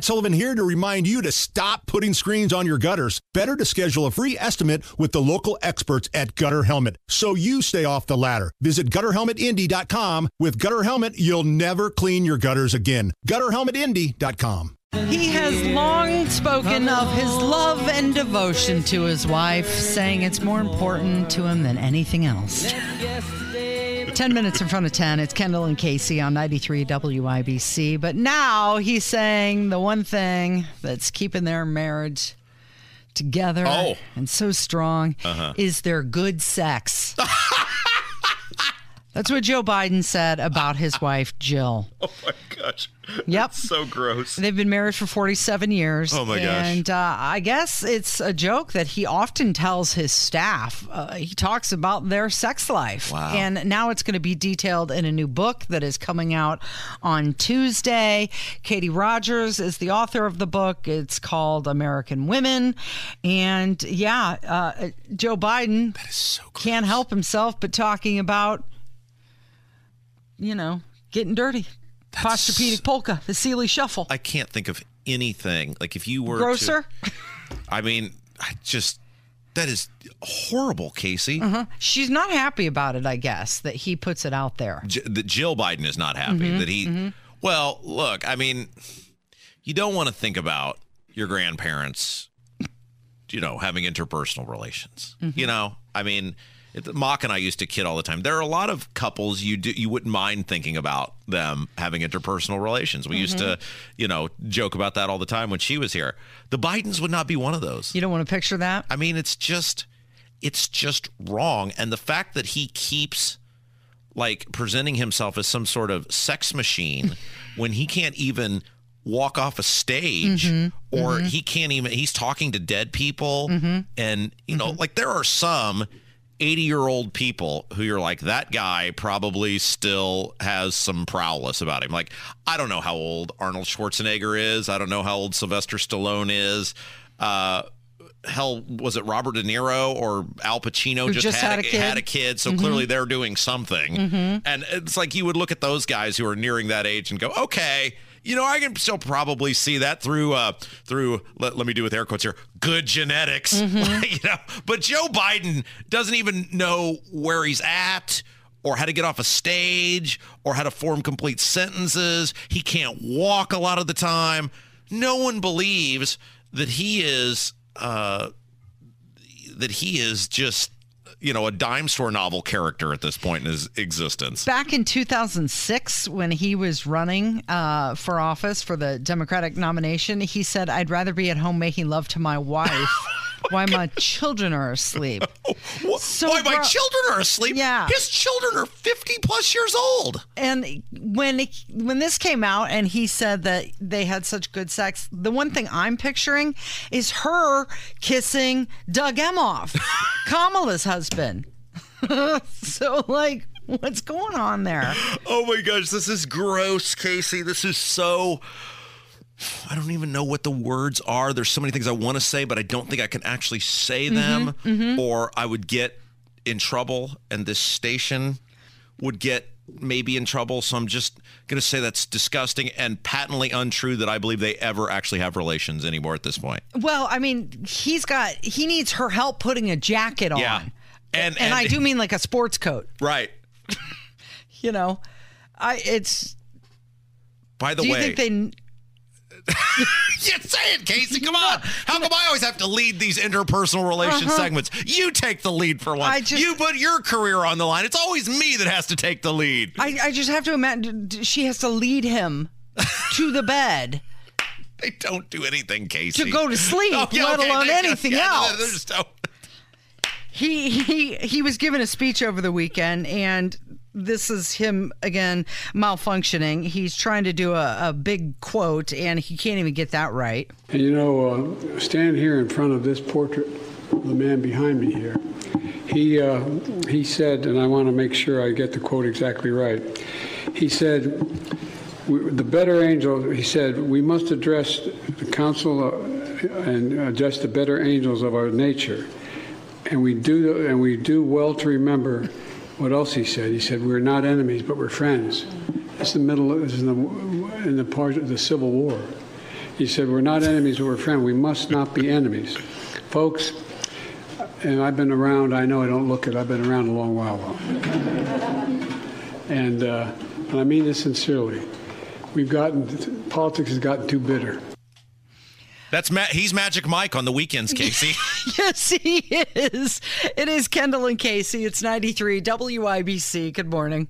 Matt Sullivan here to remind you to stop putting screens on your gutters. Better to schedule a free estimate with the local experts at Gutter Helmet so you stay off the ladder. Visit gutterhelmetindy.com. With Gutter Helmet, you'll never clean your gutters again. Gutterhelmetindy.com. He has long spoken of his love and devotion to his wife, saying it's more important to him than anything else. 10 minutes in front of 10. It's Kendall and Casey on 93 WIBC. But now he's saying the one thing that's keeping their marriage together Oh. and so strong Uh-huh. is their good sex. that's what Joe Biden said about his wife, Jill. Oh my gosh. Yep. So gross. They've been married for 47 years. Oh, my gosh. And uh, I guess it's a joke that he often tells his staff. Uh, he talks about their sex life. Wow. And now it's going to be detailed in a new book that is coming out on Tuesday. Katie Rogers is the author of the book. It's called American Women. And yeah, uh, Joe Biden so can't help himself but talking about, you know, getting dirty. Posturepedic polka, the Sealy shuffle. I can't think of anything. Like if you were to- Grosser. I mean, I just that is horrible, Casey. Uh-huh. She's not happy about it, I guess, that he puts it out there. J- that Jill Biden is not happy Mhm, that he. mhm. Well, look, I mean, you don't want to think about your grandparents, you know, having interpersonal relations. Mm-hmm. You know, I mean, it, Mock and I used to kid all the time. There are a lot of couples you do you wouldn't mind thinking about them having interpersonal relations. We used to, Mhm. you know, joke about that all the time when she was here. The Bidens would not be one of those. You don't want to picture that? I mean, it's just it's just wrong. And the fact that he keeps like presenting himself as some sort of sex machine when he can't even walk off a stage Mhm, or mhm. he can't even he's talking to dead people Mhm. and you know like there are some 80 year old people who you're like that guy probably still has some prowess about him like i don't know how old arnold schwarzenegger is i don't know how old sylvester stallone is uh hell was it robert de niro or al pacino just, just had, had a kid. had a kid so Mhm. clearly they're doing something Mhm. and it's like you would look at those guys who are nearing that age and go okay you know i can still probably see that through uh through let, let me do with air quotes here good genetics. Mhm. you know but joe biden doesn't even know where he's at or how to get off a stage or how to form complete sentences. He can't walk a lot of the time. No one believes that he is uh that he is just you know a dime store novel character at this point in his existence. Back in 2006, when he was running uh, for office for the Democratic nomination, he said, I'd rather be at home making love to my wife while my children are asleep. So Why my bro- children are asleep? Yeah. His children are 50 plus years old. And when it, when this came out and he said that they had such good sex, the one thing I'm picturing is her kissing Doug Emhoff, Kamala's husband. so like what's going on there? Oh my gosh, this is gross, Casey. This is so. I don't even know what the words are. There's so many things I want to say, but I don't think I can actually say them, Mhm, mhm. or I would get in trouble, and this station would get maybe in trouble. So I'm just going to say that's disgusting and patently untrue that I believe they ever actually have relations anymore at this point. Well, I mean, he's got he needs her help putting a jacket on. Yeah. And, And, I do mean like a sports coat, Right. you know. I it's By the do you way, think Yeah, say it, Casey. Come on. How come I always have to lead these interpersonal relation Uh-huh. segments? You take the lead for once. Just- you put your career on the line. It's always me that has to take the lead. I, I just have to imagine she has to lead him to the bed They don't do anything, Casey. to go to sleep, Oh, yeah, let okay, alone they- anything yeah, else. he he he was given a speech over the weekend and this is him again malfunctioning he's trying to do a, a big quote and he can't even get that right And you know, uh, stand here in front of this portrait of the man behind me here. He, uh, he said, and I want to make sure I get the quote exactly right. He said, the better angel, he said, we must address the council uh, and address the better angels of our nature. And we do, and we do well to remember what else he said. He said, we're not enemies, but we're friends. It's the middle, it's in the, in the part of the Civil War. He said, We're not enemies, we're friends. We must not be enemies. Folks, and I've been around, I know I don't look it, I've been around a long while. and, uh, and I mean this sincerely. We've gotten, politics has gotten too bitter. That's Ma- he's Magic Mike on the weekends, Casey. yes, he is. It is Kendall and Casey. It's 93 WIBC. Good morning.